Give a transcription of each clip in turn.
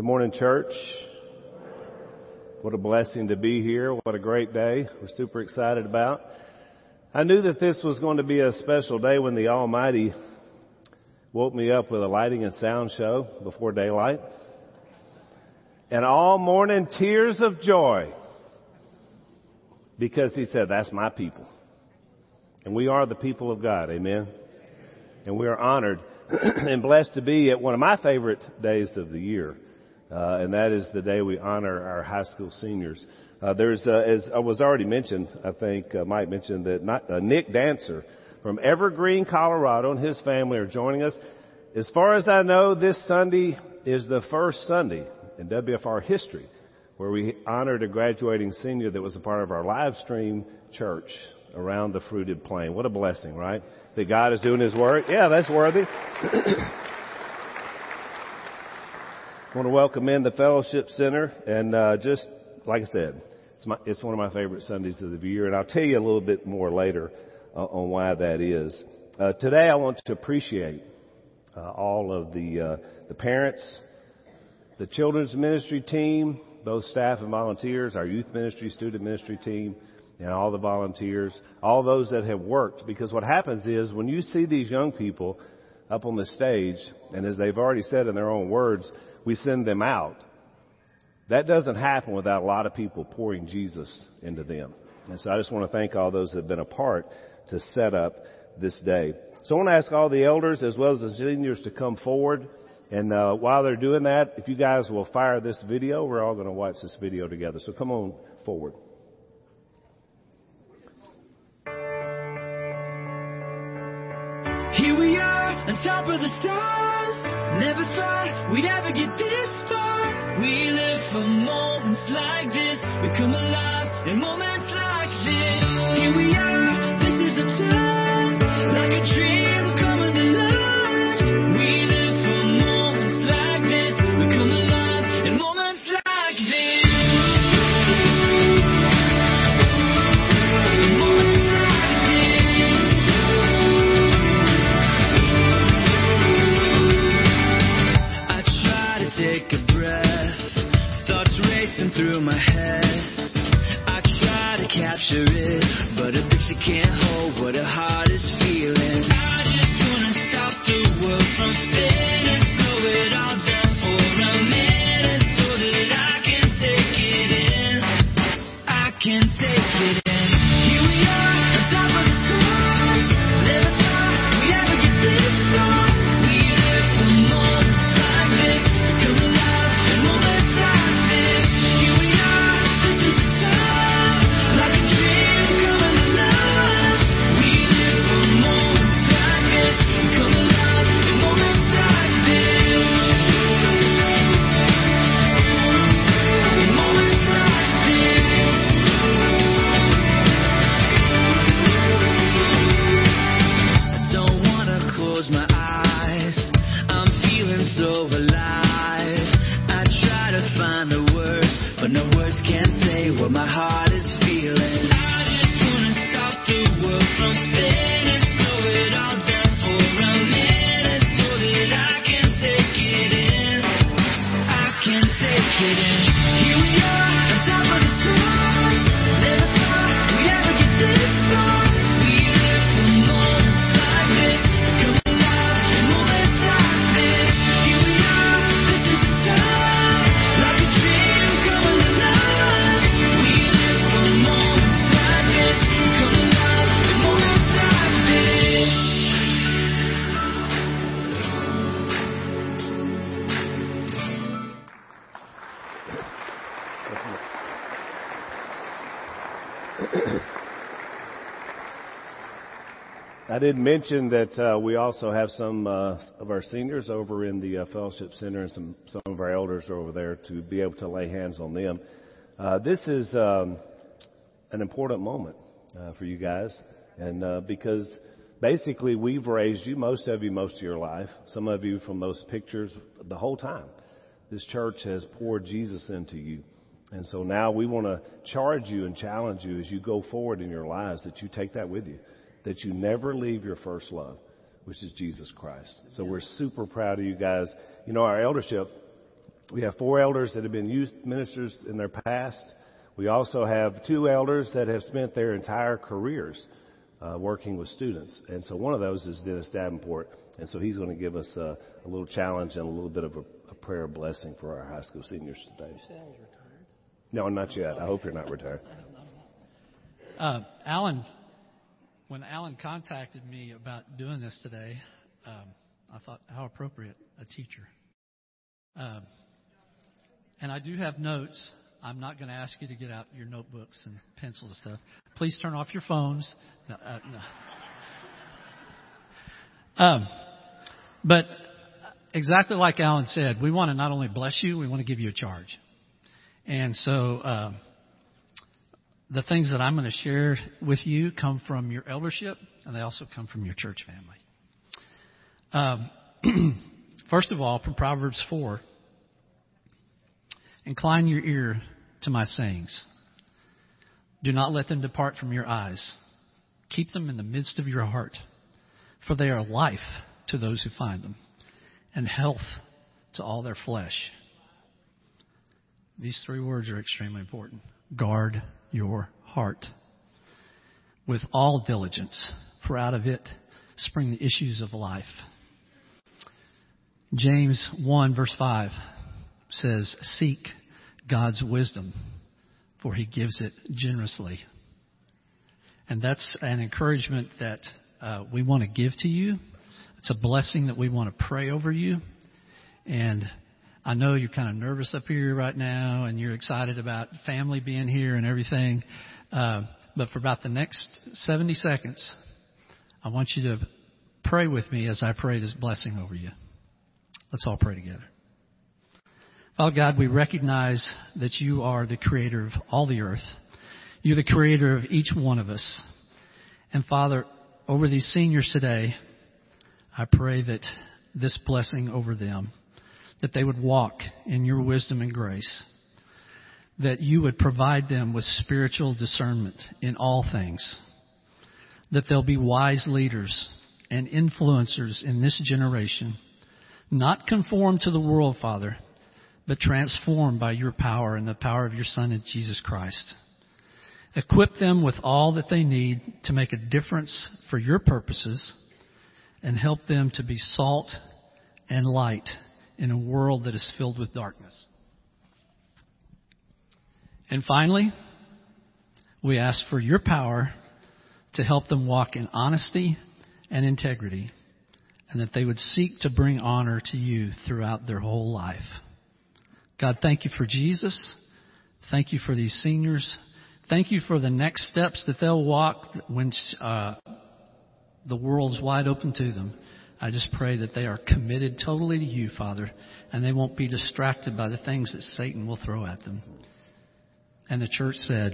Good morning, church. What a blessing to be here. What a great day. We're super excited about. I knew that this was going to be a special day when the Almighty woke me up with a lighting and sound show before daylight. And all morning tears of joy because he said, that's my people. And we are the people of God. Amen. And we are honored and blessed to be at one of my favorite days of the year. Uh, and that is the day we honor our high school seniors. Uh, there's, uh, as I was already mentioned, I think uh, Mike mentioned that not, uh, Nick Dancer from Evergreen, Colorado, and his family are joining us. As far as I know, this Sunday is the first Sunday in WFR history where we honored a graduating senior that was a part of our live stream church around the fruited plain. What a blessing, right? That God is doing His work. Yeah, that's worthy. I want to welcome in the Fellowship Center, and uh, just like I said, it's, my, it's one of my favorite Sundays of the year, and I'll tell you a little bit more later uh, on why that is. Uh, today, I want to appreciate uh, all of the uh, the parents, the children's ministry team, both staff and volunteers, our youth ministry, student ministry team, and all the volunteers, all those that have worked. Because what happens is when you see these young people up on the stage, and as they've already said in their own words, we send them out. That doesn't happen without a lot of people pouring Jesus into them. And so I just want to thank all those that have been a part to set up this day. So I want to ask all the elders as well as the seniors to come forward. And uh, while they're doing that, if you guys will fire this video, we're all going to watch this video together. So come on forward. Here we on top of the stars. Never thought we'd ever get this far. We live for moments like this. We come alive in moments like this. Here we are. I did mention that uh, we also have some uh, of our seniors over in the uh, fellowship center, and some some of our elders are over there to be able to lay hands on them. Uh, this is um, an important moment uh, for you guys, and uh, because basically we've raised you, most of you, most of your life, some of you from those pictures, the whole time. This church has poured Jesus into you. And so now we want to charge you and challenge you as you go forward in your lives that you take that with you, that you never leave your first love, which is Jesus Christ. So we're super proud of you guys. You know, our eldership we have four elders that have been youth ministers in their past. We also have two elders that have spent their entire careers uh, working with students. And so one of those is Dennis Davenport. And so he's going to give us a, a little challenge and a little bit of a, a prayer blessing for our high school seniors today. No, not yet. I hope you're not retired. Uh, Alan, when Alan contacted me about doing this today, um, I thought, how appropriate, a teacher. Um, and I do have notes. I'm not going to ask you to get out your notebooks and pencils and stuff. Please turn off your phones. No, uh, no. Um, but exactly like Alan said, we want to not only bless you, we want to give you a charge. And so uh, the things that I'm going to share with you come from your eldership, and they also come from your church family. Um, first of all, from Proverbs 4 Incline your ear to my sayings. Do not let them depart from your eyes. Keep them in the midst of your heart, for they are life to those who find them, and health to all their flesh. These three words are extremely important. Guard your heart with all diligence, for out of it spring the issues of life. James 1 verse 5 says, Seek God's wisdom, for he gives it generously. And that's an encouragement that uh, we want to give to you. It's a blessing that we want to pray over you. And I know you're kind of nervous up here right now and you're excited about family being here and everything. Uh, but for about the next 70 seconds, I want you to pray with me as I pray this blessing over you. Let's all pray together. Father God, we recognize that you are the creator of all the earth. You're the creator of each one of us. And Father, over these seniors today, I pray that this blessing over them, that they would walk in your wisdom and grace, that you would provide them with spiritual discernment in all things, that they'll be wise leaders and influencers in this generation not conformed to the world, Father, but transformed by your power and the power of your Son, in Jesus Christ. Equip them with all that they need to make a difference for your purposes and help them to be salt and light in a world that is filled with darkness. And finally, we ask for your power to help them walk in honesty and integrity and that they would seek to bring honor to you throughout their whole life. God, thank you for Jesus. Thank you for these seniors. Thank you for the next steps that they'll walk when uh, the world's wide open to them. I just pray that they are committed totally to you, Father, and they won't be distracted by the things that Satan will throw at them. And the church said,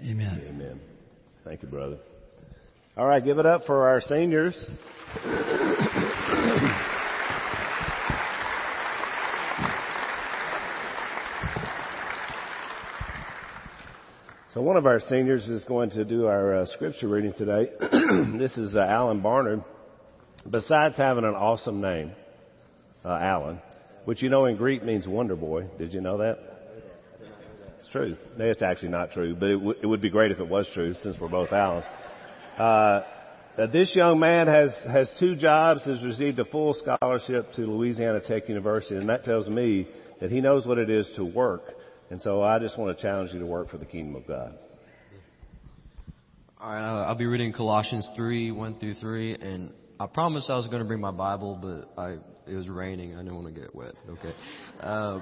Amen. Amen. Thank you, brother. All right, give it up for our seniors. So one of our seniors is going to do our uh, scripture reading today. this is uh, Alan Barnard. Besides having an awesome name, uh, Alan, which you know in Greek means wonder boy. Did you know that? It's true. No, it's actually not true, but it, w- it would be great if it was true since we're both Alans. Uh, this young man has, has two jobs, has received a full scholarship to Louisiana Tech University, and that tells me that he knows what it is to work and so I just want to challenge you to work for the kingdom of God. All right, uh, I'll be reading Colossians 3, 1 through 3, and I promised I was going to bring my Bible, but I, it was raining. I didn't want to get wet. Okay. Uh,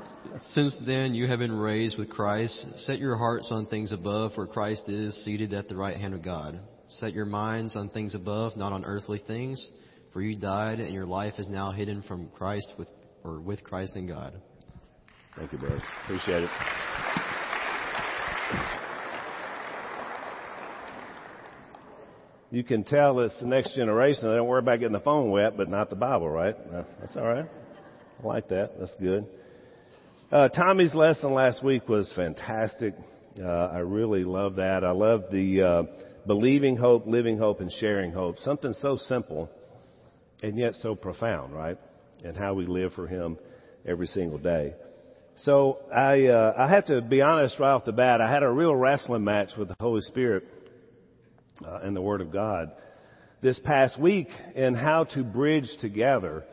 Since then, you have been raised with Christ. Set your hearts on things above, where Christ is seated at the right hand of God. Set your minds on things above, not on earthly things, for you died, and your life is now hidden from Christ with, or with Christ in God. Thank you, brother. Appreciate it. You can tell it's the next generation. They don't worry about getting the phone wet, but not the Bible, right? That's all right. I like that. That's good. Uh, Tommy's lesson last week was fantastic. Uh, I really love that. I love the uh, believing hope, living hope, and sharing hope. Something so simple and yet so profound, right? And how we live for Him every single day. So I, uh, I have to be honest right off the bat. I had a real wrestling match with the Holy Spirit uh, and the Word of God this past week in how to bridge together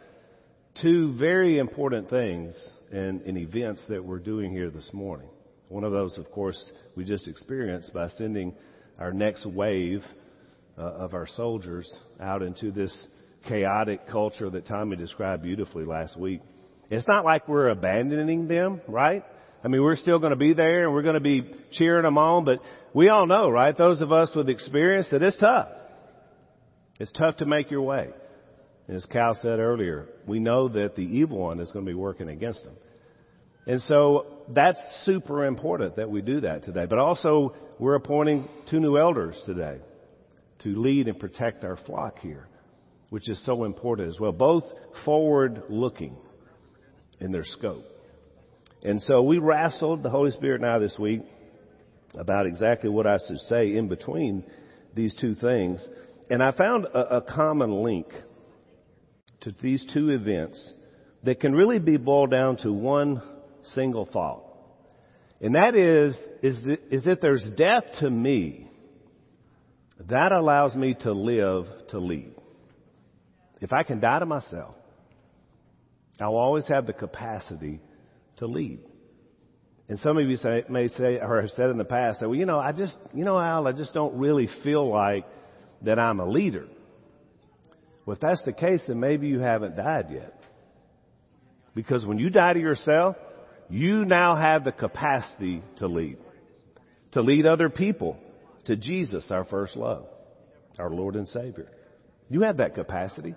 two very important things and, and events that we're doing here this morning. One of those, of course, we just experienced by sending our next wave uh, of our soldiers out into this chaotic culture that Tommy described beautifully last week. It's not like we're abandoning them, right? I mean, we're still going to be there and we're going to be cheering them on, but we all know, right? Those of us with experience that it's tough. It's tough to make your way. And as Cal said earlier, we know that the evil one is going to be working against them. And so that's super important that we do that today. But also, we're appointing two new elders today to lead and protect our flock here, which is so important as well. Both forward looking in their scope. And so we wrestled the Holy Spirit now this week about exactly what I should say in between these two things. And I found a, a common link to these two events that can really be boiled down to one single thought. And that is, is, that, is that there's death to me that allows me to live to lead. If I can die to myself, I'll always have the capacity to lead. And some of you say, may say, or have said in the past, say, well, you know, I just, you know, Al, I just don't really feel like that I'm a leader. Well, if that's the case, then maybe you haven't died yet. Because when you die to yourself, you now have the capacity to lead. To lead other people to Jesus, our first love, our Lord and Savior. You have that capacity.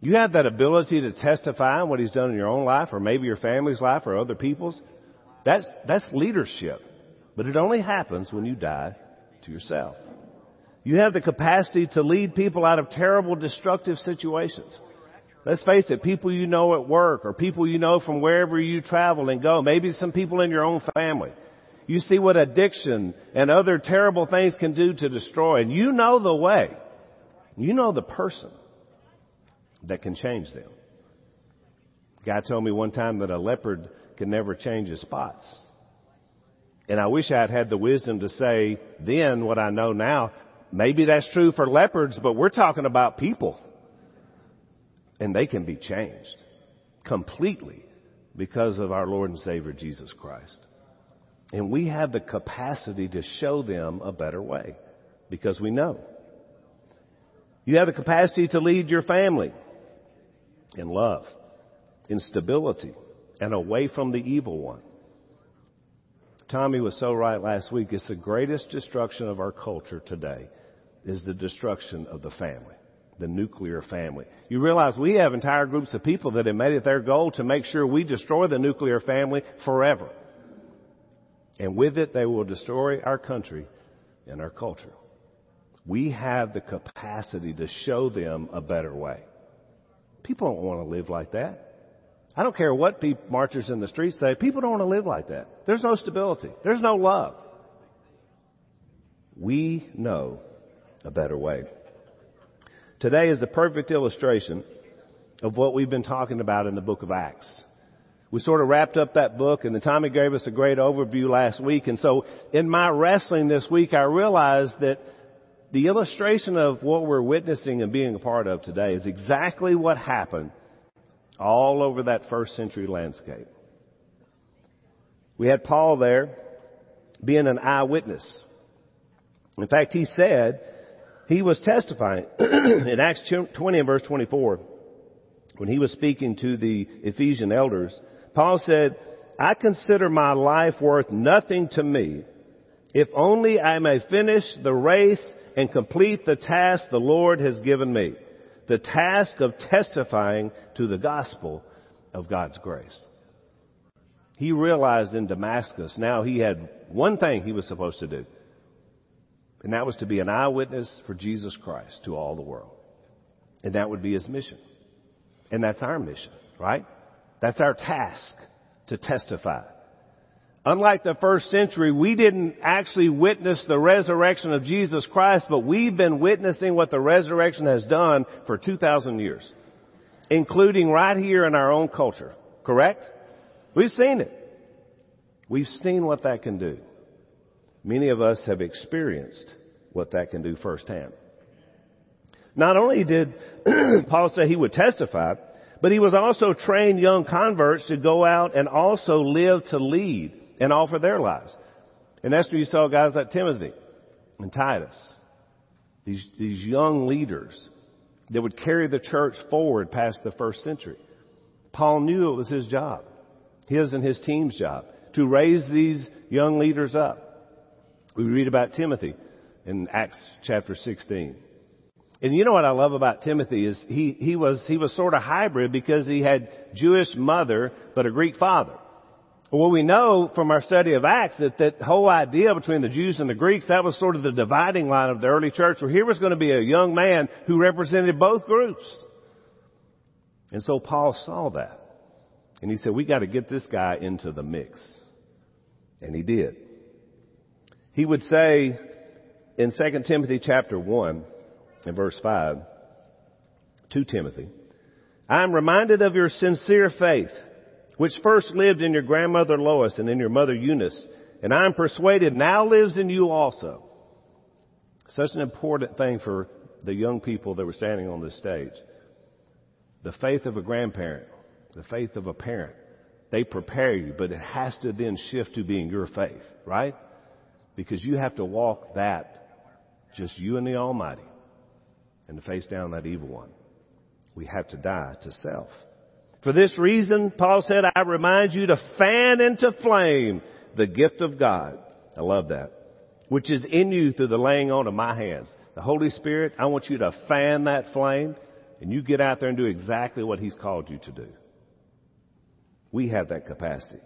You have that ability to testify on what He's done in your own life or maybe your family's life or other people's. That's, that's leadership. But it only happens when you die to yourself. You have the capacity to lead people out of terrible, destructive situations. Let's face it, people you know at work or people you know from wherever you travel and go, maybe some people in your own family. You see what addiction and other terrible things can do to destroy, and you know the way. You know the person that can change them. A guy told me one time that a leopard can never change his spots. And I wish I had had the wisdom to say then what I know now. Maybe that's true for leopards, but we're talking about people. And they can be changed completely because of our Lord and Savior Jesus Christ. And we have the capacity to show them a better way because we know. You have the capacity to lead your family in love, in stability, and away from the evil one. Tommy was so right last week. It's the greatest destruction of our culture today is the destruction of the family, the nuclear family. You realize we have entire groups of people that have made it their goal to make sure we destroy the nuclear family forever. And with it, they will destroy our country and our culture. We have the capacity to show them a better way. People don't want to live like that. I don't care what people, marchers in the streets say. People don't want to live like that. There's no stability. There's no love. We know a better way. Today is the perfect illustration of what we've been talking about in the book of Acts. We sort of wrapped up that book and the Tommy gave us a great overview last week. And so in my wrestling this week, I realized that the illustration of what we're witnessing and being a part of today is exactly what happened all over that first century landscape. We had Paul there being an eyewitness. In fact, he said he was testifying in Acts 20 and verse 24 when he was speaking to the Ephesian elders. Paul said, I consider my life worth nothing to me if only I may finish the race and complete the task the Lord has given me. The task of testifying to the gospel of God's grace. He realized in Damascus now he had one thing he was supposed to do. And that was to be an eyewitness for Jesus Christ to all the world. And that would be his mission. And that's our mission, right? That's our task to testify. Unlike the first century, we didn't actually witness the resurrection of Jesus Christ, but we've been witnessing what the resurrection has done for 2,000 years, including right here in our own culture. Correct? We've seen it. We've seen what that can do. Many of us have experienced what that can do firsthand. Not only did Paul say he would testify, but he was also trained young converts to go out and also live to lead and offer their lives. And that's where you saw guys like Timothy and Titus. These, these young leaders that would carry the church forward past the first century. Paul knew it was his job, his and his team's job, to raise these young leaders up. We read about Timothy in Acts chapter 16. And you know what I love about Timothy is he, he was, he was sort of hybrid because he had Jewish mother, but a Greek father. Well, we know from our study of Acts that that whole idea between the Jews and the Greeks, that was sort of the dividing line of the early church, where here was going to be a young man who represented both groups. And so Paul saw that. And he said, we got to get this guy into the mix. And he did. He would say in 2 Timothy chapter 1 and verse 5 to Timothy, I am reminded of your sincere faith, which first lived in your grandmother Lois and in your mother Eunice, and I am persuaded now lives in you also. Such an important thing for the young people that were standing on this stage. The faith of a grandparent, the faith of a parent, they prepare you, but it has to then shift to being your faith, right? Because you have to walk that, just you and the Almighty, and to face down that evil one. We have to die to self. For this reason, Paul said, I remind you to fan into flame the gift of God. I love that. Which is in you through the laying on of my hands. The Holy Spirit, I want you to fan that flame and you get out there and do exactly what He's called you to do. We have that capacity.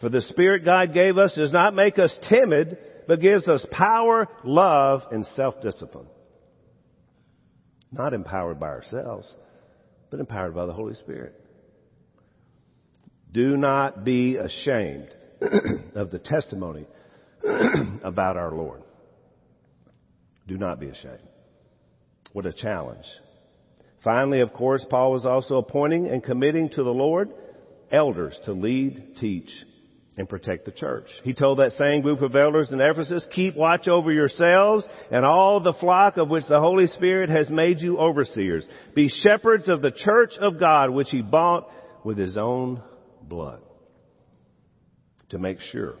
For the Spirit God gave us does not make us timid, but gives us power, love, and self-discipline. Not empowered by ourselves, but empowered by the Holy Spirit. Do not be ashamed of the testimony about our Lord. Do not be ashamed. What a challenge. Finally, of course, Paul was also appointing and committing to the Lord elders to lead, teach, and protect the church. He told that same group of elders in Ephesus, keep watch over yourselves and all the flock of which the Holy Spirit has made you overseers. Be shepherds of the church of God which he bought with his own blood. To make sure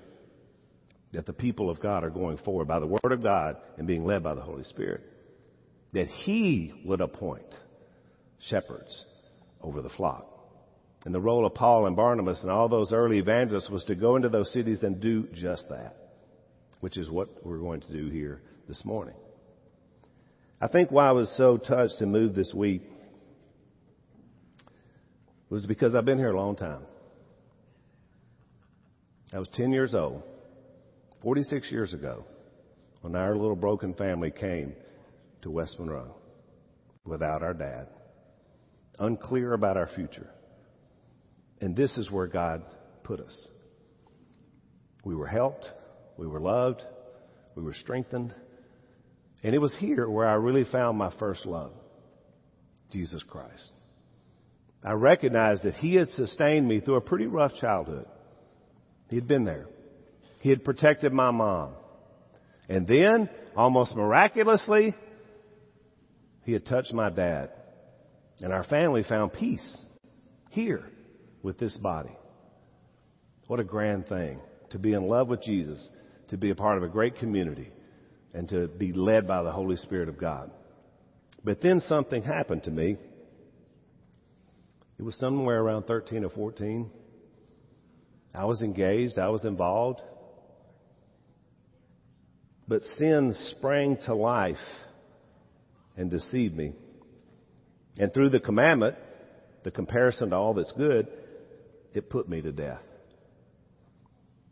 that the people of God are going forward by the word of God and being led by the Holy Spirit. That he would appoint shepherds over the flock. And the role of Paul and Barnabas and all those early evangelists was to go into those cities and do just that, which is what we're going to do here this morning. I think why I was so touched and moved this week was because I've been here a long time. I was 10 years old, 46 years ago, when our little broken family came to West Monroe without our dad, unclear about our future. And this is where God put us. We were helped. We were loved. We were strengthened. And it was here where I really found my first love, Jesus Christ. I recognized that He had sustained me through a pretty rough childhood. He had been there. He had protected my mom. And then, almost miraculously, He had touched my dad. And our family found peace here with this body. What a grand thing to be in love with Jesus, to be a part of a great community, and to be led by the Holy Spirit of God. But then something happened to me. It was somewhere around 13 or 14. I was engaged, I was involved. But sin sprang to life and deceived me. And through the commandment, the comparison to all that's good, it put me to death.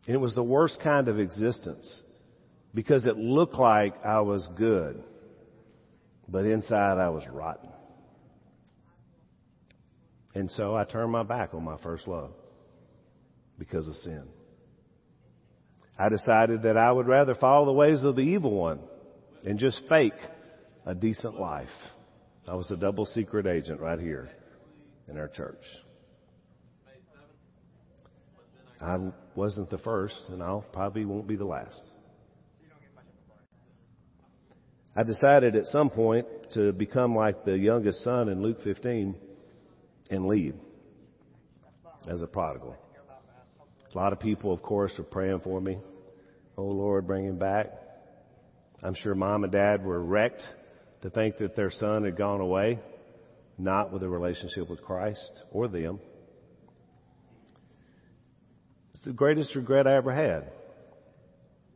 And it was the worst kind of existence because it looked like I was good, but inside I was rotten. And so I turned my back on my first love because of sin. I decided that I would rather follow the ways of the evil one and just fake a decent life. I was a double secret agent right here in our church. I wasn't the first, and I'll probably won't be the last. I decided at some point to become like the youngest son in Luke 15 and leave as a prodigal. A lot of people, of course, are praying for me. Oh Lord, bring him back. I'm sure mom and dad were wrecked to think that their son had gone away, not with a relationship with Christ or them. The greatest regret I ever had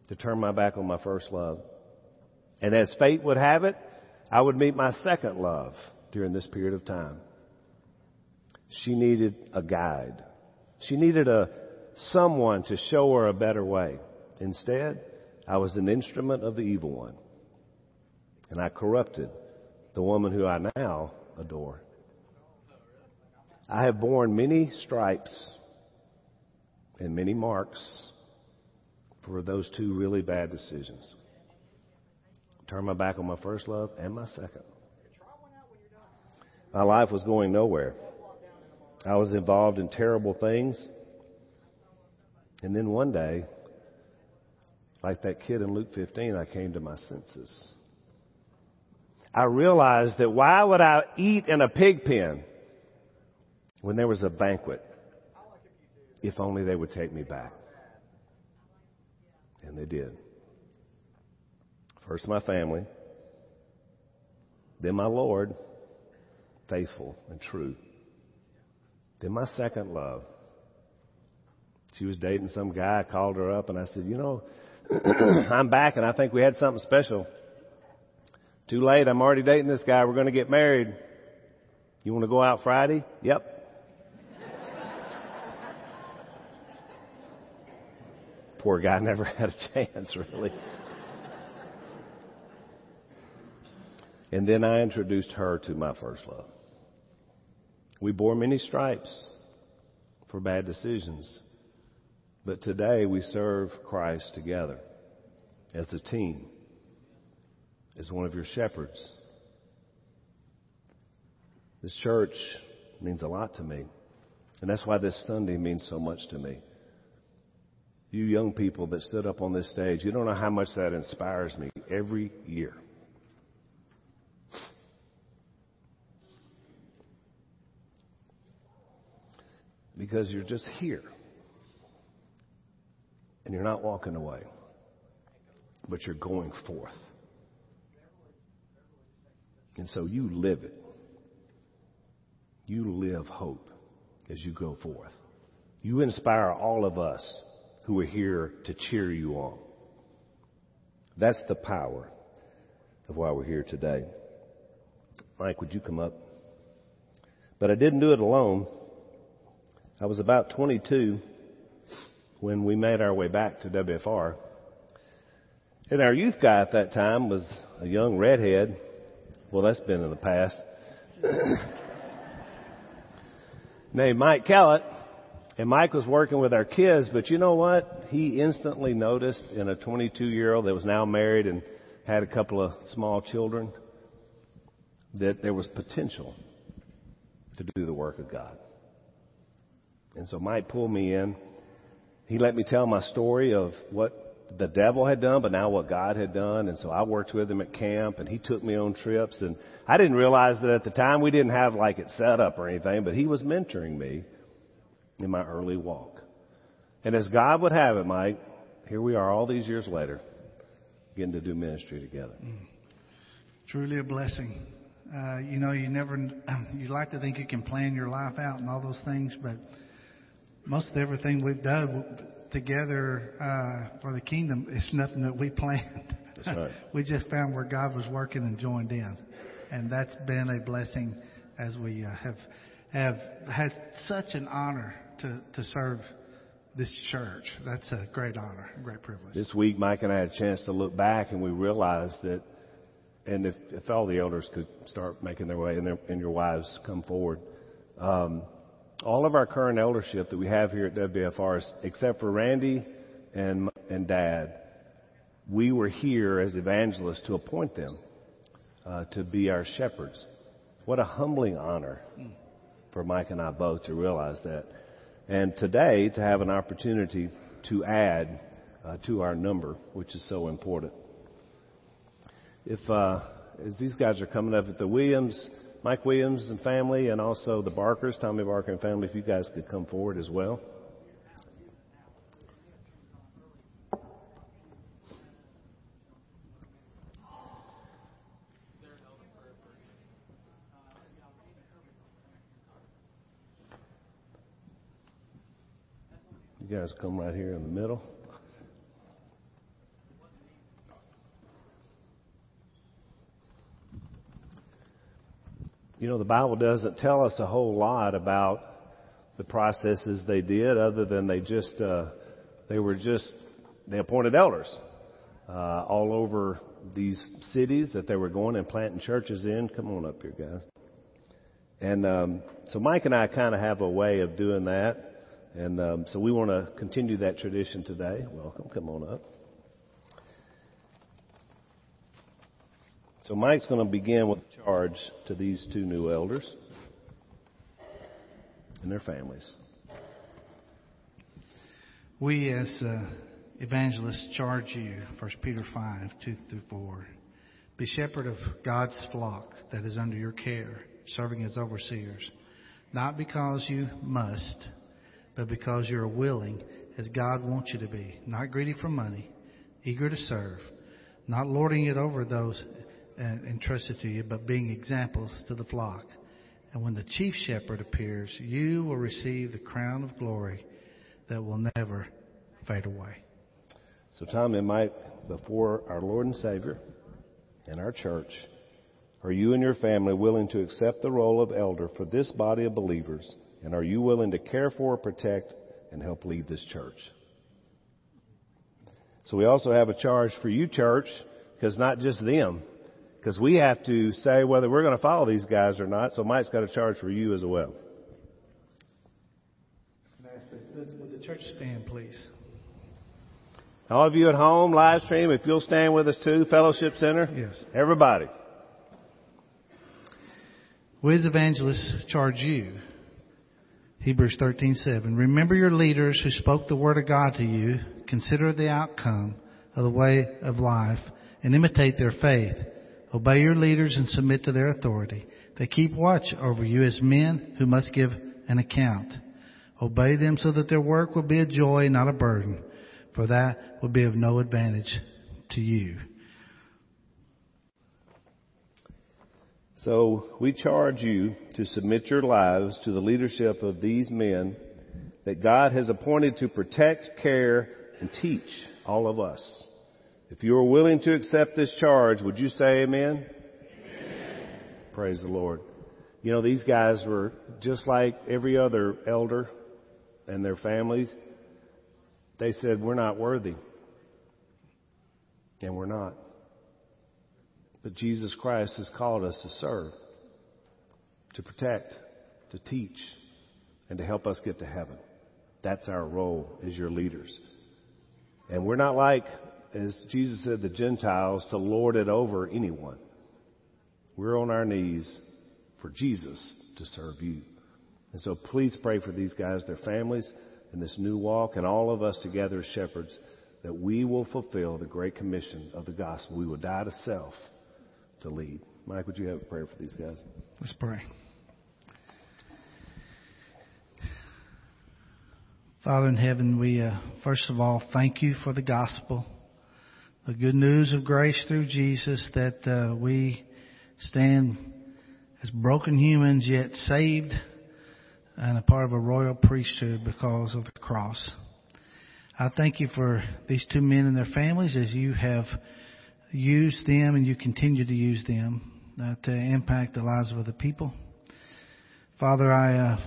to turn my back on my first love. And as fate would have it, I would meet my second love during this period of time. She needed a guide. She needed a someone to show her a better way. Instead, I was an instrument of the evil one. And I corrupted the woman who I now adore. I have borne many stripes and many marks for those two really bad decisions. Turn my back on my first love and my second. My life was going nowhere. I was involved in terrible things. And then one day, like that kid in Luke 15, I came to my senses. I realized that why would I eat in a pig pen when there was a banquet? If only they would take me back. And they did. First my family, then my Lord, faithful and true. Then my second love. She was dating some guy. I called her up and I said, you know, I'm back and I think we had something special. Too late. I'm already dating this guy. We're going to get married. You want to go out Friday? Yep. Poor guy never had a chance, really. And then I introduced her to my first love. We bore many stripes for bad decisions. But today we serve Christ together as a team, as one of your shepherds. This church means a lot to me. And that's why this Sunday means so much to me. You young people that stood up on this stage, you don't know how much that inspires me every year. Because you're just here. And you're not walking away, but you're going forth. And so you live it. You live hope as you go forth. You inspire all of us who are here to cheer you on. That's the power of why we're here today. Mike, would you come up? But I didn't do it alone. I was about 22 when we made our way back to WFR. And our youth guy at that time was a young redhead. Well, that's been in the past. Named Mike Kellett. And Mike was working with our kids, but you know what? He instantly noticed in a 22 year old that was now married and had a couple of small children that there was potential to do the work of God. And so Mike pulled me in. He let me tell my story of what the devil had done, but now what God had done. And so I worked with him at camp and he took me on trips. And I didn't realize that at the time we didn't have like it set up or anything, but he was mentoring me in my early walk. And as God would have it, Mike, here we are all these years later, getting to do ministry together. Mm. Truly a blessing. Uh, you know, you never, you like to think you can plan your life out and all those things, but most of everything we've done together uh, for the kingdom is nothing that we planned. That's right. we just found where God was working and joined in, and that's been a blessing as we uh, have have had such an honor to to serve this church. That's a great honor, a great privilege. This week, Mike and I had a chance to look back, and we realized that, and if, if all the elders could start making their way and, their, and your wives come forward. Um, all of our current eldership that we have here at WFR, except for Randy and, and Dad, we were here as evangelists to appoint them uh, to be our shepherds. What a humbling honor for Mike and I both to realize that. And today to have an opportunity to add uh, to our number, which is so important. If uh, as these guys are coming up, at the Williams, Mike Williams and family, and also the Barkers, Tommy Barker and family, if you guys could come forward as well. You guys come right here in the middle. You know, the Bible doesn't tell us a whole lot about the processes they did other than they just, uh, they were just, they appointed elders, uh, all over these cities that they were going and planting churches in. Come on up here, guys. And, um, so Mike and I kind of have a way of doing that. And, um, so we want to continue that tradition today. Welcome. Come on up. So Mike's going to begin with a charge to these two new elders and their families. We, as uh, evangelists, charge you, 1 Peter 5, 2 through 4. Be shepherd of God's flock that is under your care, serving as overseers, not because you must, but because you are willing, as God wants you to be, not greedy for money, eager to serve, not lording it over those uh, entrusted to you, but being examples to the flock. And when the chief shepherd appears, you will receive the crown of glory that will never fade away. So, Tom and Mike, before our Lord and Savior and our church, are you and your family willing to accept the role of elder for this body of believers? And are you willing to care for, protect, and help lead this church? So we also have a charge for you, church, because not just them, because we have to say whether we're going to follow these guys or not. So Mike's got a charge for you as well. Would the church stand, please? All of you at home, live stream, if you'll stand with us too, Fellowship Center. Yes. Everybody. We as evangelists charge you. Hebrews 13:7. Remember your leaders who spoke the word of God to you. Consider the outcome of the way of life and imitate their faith. Obey your leaders and submit to their authority. They keep watch over you as men who must give an account. Obey them so that their work will be a joy, not a burden, for that will be of no advantage to you. So we charge you to submit your lives to the leadership of these men that God has appointed to protect, care, and teach all of us. If you are willing to accept this charge, would you say amen? amen? Praise the Lord. You know, these guys were just like every other elder and their families. They said, we're not worthy. And we're not. But Jesus Christ has called us to serve, to protect, to teach, and to help us get to heaven. That's our role as your leaders. And we're not like as Jesus said, the Gentiles to lord it over anyone. We're on our knees for Jesus to serve you. And so please pray for these guys, their families, and this new walk, and all of us together as shepherds, that we will fulfill the great commission of the gospel. We will die to self to lead. Mike, would you have a prayer for these guys? Let's pray. Father in heaven, we uh, first of all thank you for the gospel the good news of grace through Jesus that uh, we stand as broken humans yet saved and a part of a royal priesthood because of the cross. I thank you for these two men and their families as you have used them and you continue to use them uh, to impact the lives of other people. Father, I uh,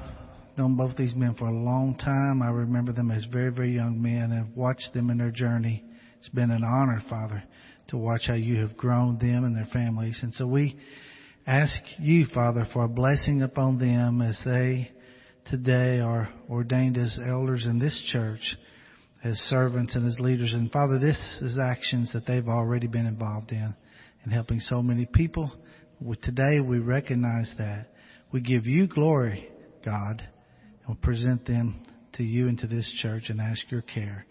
known both these men for a long time. I remember them as very, very young men and have watched them in their journey it's been an honor, Father, to watch how you have grown them and their families. And so we ask you, Father, for a blessing upon them as they today are ordained as elders in this church, as servants and as leaders. And Father, this is actions that they've already been involved in, in helping so many people. Today we recognize that. We give you glory, God, and we present them to you and to this church and ask your care.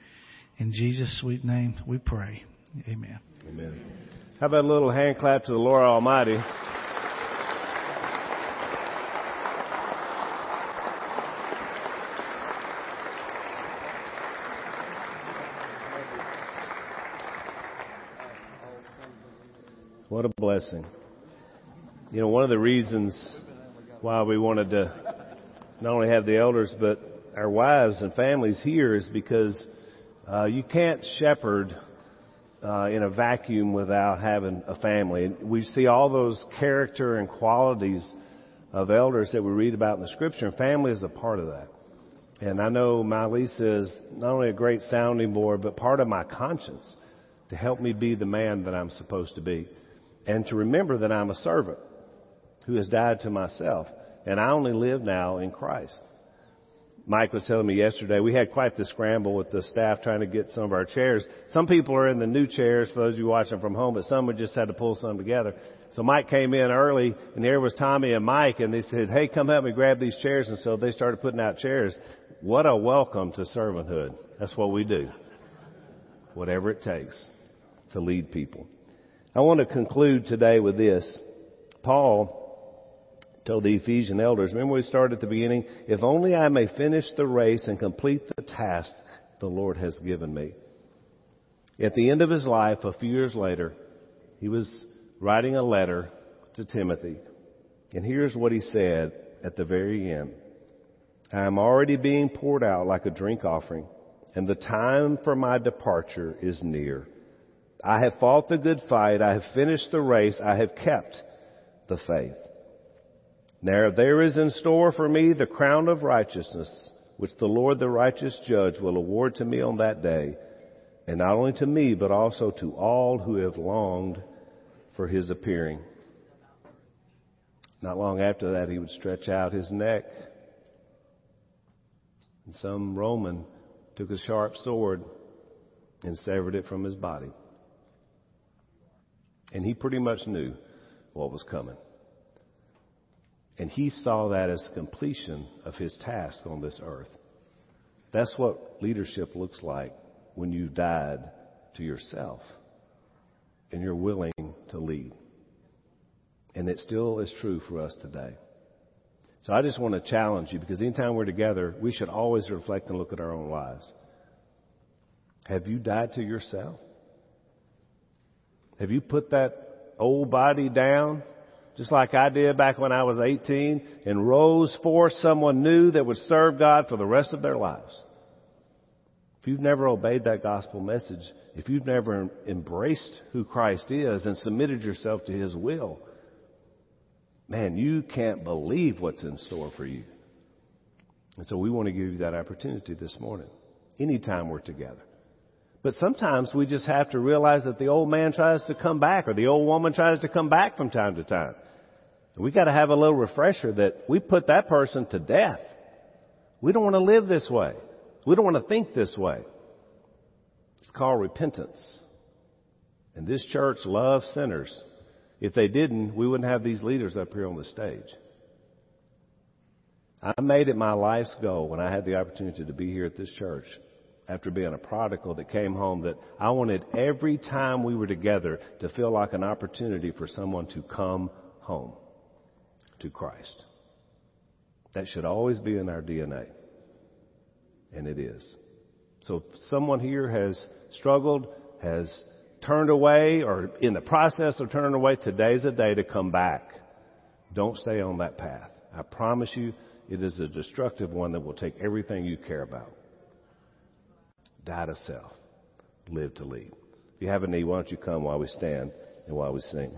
In Jesus' sweet name we pray. Amen. Amen. How about a little hand clap to the Lord Almighty? Blessing. You know, one of the reasons why we wanted to not only have the elders, but our wives and families here is because uh, you can't shepherd uh, in a vacuum without having a family. We see all those character and qualities of elders that we read about in the scripture, and family is a part of that. And I know my Lisa is not only a great sounding board, but part of my conscience to help me be the man that I'm supposed to be. And to remember that I'm a servant who has died to myself. And I only live now in Christ. Mike was telling me yesterday, we had quite the scramble with the staff trying to get some of our chairs. Some people are in the new chairs for those of you watching from home, but some just had to pull some together. So Mike came in early and there was Tommy and Mike and they said, hey, come help me grab these chairs. And so they started putting out chairs. What a welcome to servanthood. That's what we do. Whatever it takes to lead people. I want to conclude today with this. Paul told the Ephesian elders, remember we started at the beginning? If only I may finish the race and complete the task the Lord has given me. At the end of his life, a few years later, he was writing a letter to Timothy. And here's what he said at the very end. I am already being poured out like a drink offering, and the time for my departure is near. I have fought the good fight. I have finished the race. I have kept the faith. Now there is in store for me the crown of righteousness, which the Lord the righteous judge will award to me on that day, and not only to me, but also to all who have longed for his appearing. Not long after that, he would stretch out his neck, and some Roman took a sharp sword and severed it from his body. And he pretty much knew what was coming. And he saw that as completion of his task on this earth. That's what leadership looks like when you've died to yourself and you're willing to lead. And it still is true for us today. So I just want to challenge you because anytime we're together, we should always reflect and look at our own lives. Have you died to yourself? Have you put that old body down just like I did back when I was 18 and rose for someone new that would serve God for the rest of their lives? If you've never obeyed that gospel message, if you've never embraced who Christ is and submitted yourself to His will, man, you can't believe what's in store for you. And so we want to give you that opportunity this morning, anytime we're together. But sometimes we just have to realize that the old man tries to come back or the old woman tries to come back from time to time. We got to have a little refresher that we put that person to death. We don't want to live this way. We don't want to think this way. It's called repentance. And this church loves sinners. If they didn't, we wouldn't have these leaders up here on the stage. I made it my life's goal when I had the opportunity to be here at this church after being a prodigal that came home that I wanted every time we were together to feel like an opportunity for someone to come home to Christ. That should always be in our DNA. And it is. So if someone here has struggled, has turned away, or in the process of turning away, today's a day to come back. Don't stay on that path. I promise you, it is a destructive one that will take everything you care about. Die to self. Live to lead. If you have a need, why don't you come while we stand and while we sing?